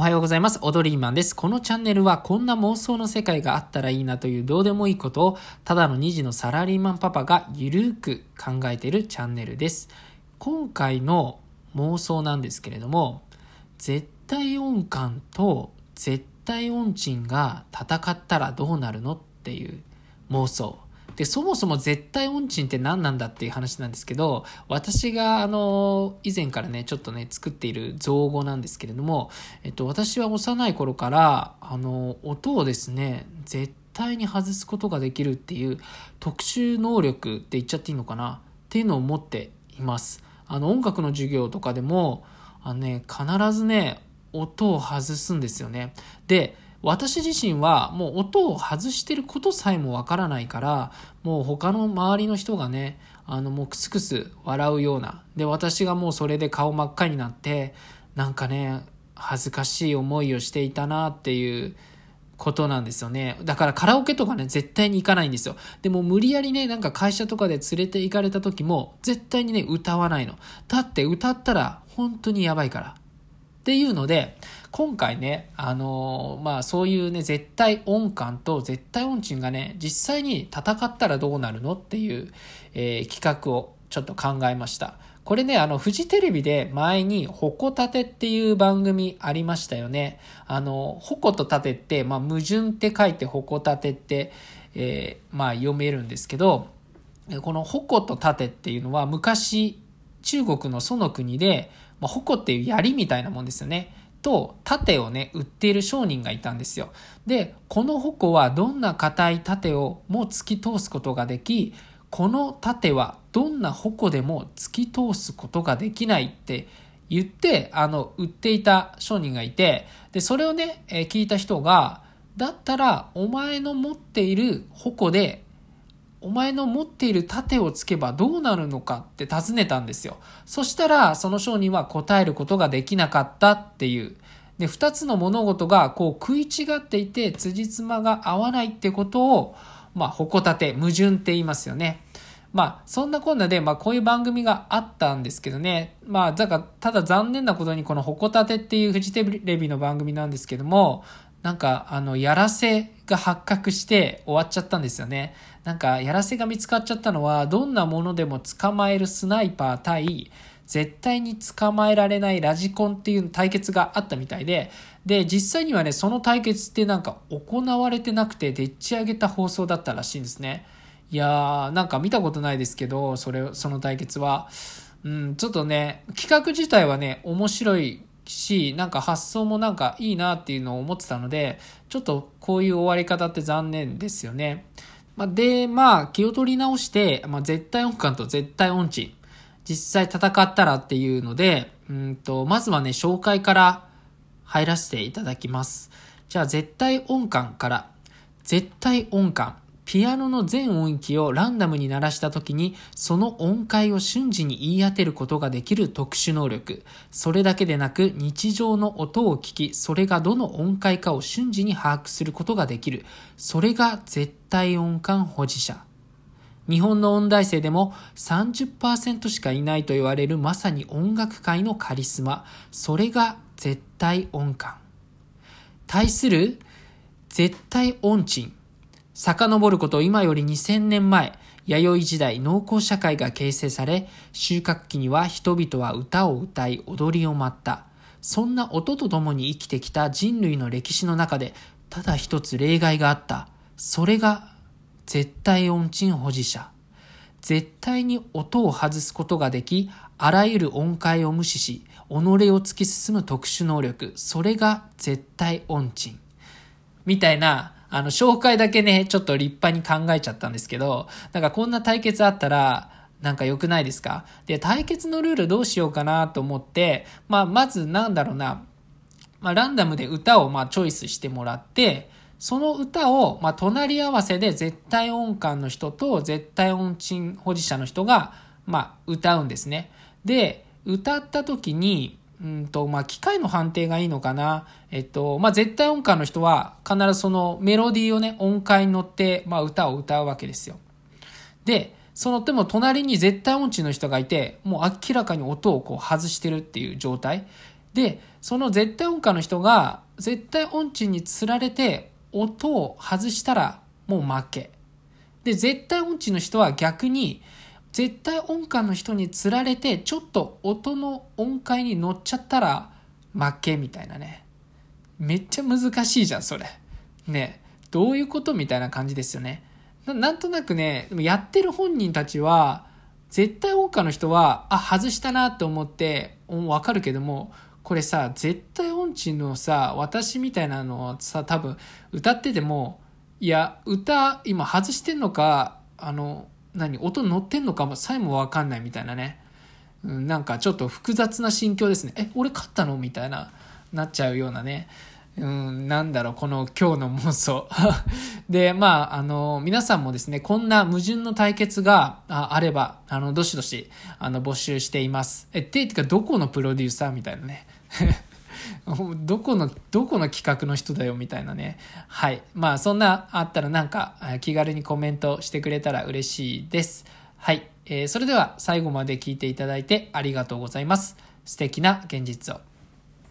おはようございます。オドリーマンです。このチャンネルはこんな妄想の世界があったらいいなというどうでもいいことをただの2児のサラリーマンパパがゆるーく考えているチャンネルです。今回の妄想なんですけれども、絶対音感と絶対音賃が戦ったらどうなるのっていう妄想。で、そもそも絶対音賃って何なんだっていう話なんですけど、私が、あの、以前からね、ちょっとね、作っている造語なんですけれども、えっと、私は幼い頃から、あの、音をですね、絶対に外すことができるっていう特殊能力って言っちゃっていいのかなっていうのを持っています。あの、音楽の授業とかでも、あのね、必ずね、音を外すんですよね。で、私自身はもう音を外してることさえもわからないからもう他の周りの人がねあのもうクスクス笑うようなで私がもうそれで顔真っ赤になってなんかね恥ずかしい思いをしていたなっていうことなんですよね。だからカラオケとかね、絶対に行かないんですよ。でも無理やりね、なんか会社とかで連れて行かれた時も、絶対にね、歌わないの。だって歌ったら本当にやばいから。っていうので、今回ね、あのー、まあそういうね、絶対音感と絶対音賃がね、実際に戦ったらどうなるのっていう、えー、企画をちょっと考えました。これね、あの、フジテレビで前に、ホコタテっていう番組ありましたよね。あの、ホコとタテって、まあ、矛盾って書いてホコタテって、えー、まあ、読めるんですけど、このホコとタテっていうのは昔、中国の祖の国で、まあ、矛っていう槍みたいなもんですよね。と、盾をね、売っている商人がいたんですよ。で、この矛はどんな硬い盾をも突き通すことができ、この盾はどんな矛でも突き通すことができないって言って、あの、売っていた商人がいて、で、それをね、え、聞いた人が、だったら、お前の持っている矛でお前の持っている盾をつけばどうなるのかって尋ねたんですよ。そしたら、その商人は答えることができなかったっていう。で、二つの物事がこう食い違っていて、辻褄が合わないってことを、まあ、矛盾、矛盾って言いますよね。まあ、そんなこんなで、まあ、こういう番組があったんですけどね。まあ、だから、ただ残念なことに、この矛盾っていうフジテレビの番組なんですけども、なんか、あの、やらせが発覚して終わっちゃったんですよね。なんか、やらせが見つかっちゃったのは、どんなものでも捕まえるスナイパー対、絶対に捕まえられないラジコンっていう対決があったみたいで、で、実際にはね、その対決ってなんか行われてなくて、でっち上げた放送だったらしいんですね。いやー、なんか見たことないですけど、それ、その対決は。うん、ちょっとね、企画自体はね、面白いし、なんか発想もなんかいいなっていうのを思ってたので、ちょっとこういう終わり方って残念ですよね。ま、で、まあ、気を取り直して、まあ、絶対音感と絶対音痴。実際戦ったらっていうので、うんと、まずはね、紹介から入らせていただきます。じゃあ、絶対音感から。絶対音感。ピアノの全音域をランダムに鳴らした時に、その音階を瞬時に言い当てることができる特殊能力。それだけでなく、日常の音を聞き、それがどの音階かを瞬時に把握することができる。それが絶対音感保持者。日本の音大生でも30%しかいないと言われるまさに音楽界のカリスマ。それが絶対音感。対する絶対音賃。遡ること今より2000年前、弥生時代農耕社会が形成され、収穫期には人々は歌を歌い踊りを舞った。そんな音と共に生きてきた人類の歴史の中で、ただ一つ例外があった。それが、絶対音賃保持者。絶対に音を外すことができ、あらゆる音階を無視し、己を突き進む特殊能力。それが絶対音賃。みたいな、あの、紹介だけね、ちょっと立派に考えちゃったんですけど、なんかこんな対決あったら、なんか良くないですか？で、対決のルールどうしようかなと思って、まあ、まずなんだろうな、まあ、ランダムで歌をまあチョイスしてもらって、その歌を、まあ、隣り合わせで絶対音感の人と絶対音賃保持者の人が、まあ、歌うんですね。で、歌った時に、うんと、まあ、機械の判定がいいのかな。えっと、まあ、絶対音感の人は必ずそのメロディーをね、音階に乗って、まあ、歌を歌うわけですよ。で、その、でも隣に絶対音痴の人がいて、もう明らかに音をこう外してるっていう状態。で、その絶対音感の人が絶対音痴につられて音を外したらもう負け。で、絶対音痴の人は逆に絶対音感の人につられてちょっと音の音階に乗っちゃったら負けみたいなね。めっちゃ難しいじゃん、それ。ね。どういうことみたいな感じですよね。なんとなくねでも、やってる本人たちは、絶対音感の人は、あ、外したなって思って、わかるけども、これさ、絶対音痴のさ、私みたいなのさ、多分、歌ってても、いや、歌、今外してんのか、あの、何、音乗ってんのかもさえもわかんないみたいなね。うん、なんかちょっと複雑な心境ですね。え、俺勝ったのみたいな、なっちゃうようなね。うん、なんだろう、この今日の妄想。で、まあ、あの、皆さんもですね、こんな矛盾の対決があれば、あの、どしどし、あの、募集しています。え、て、てか、どこのプロデューサーみたいなね。どこの、どこの企画の人だよみたいなね。はい。まあ、そんなあったらなんか気軽にコメントしてくれたら嬉しいです。はい。えー、それでは最後まで聞いていただいてありがとうございます。素敵な現実を。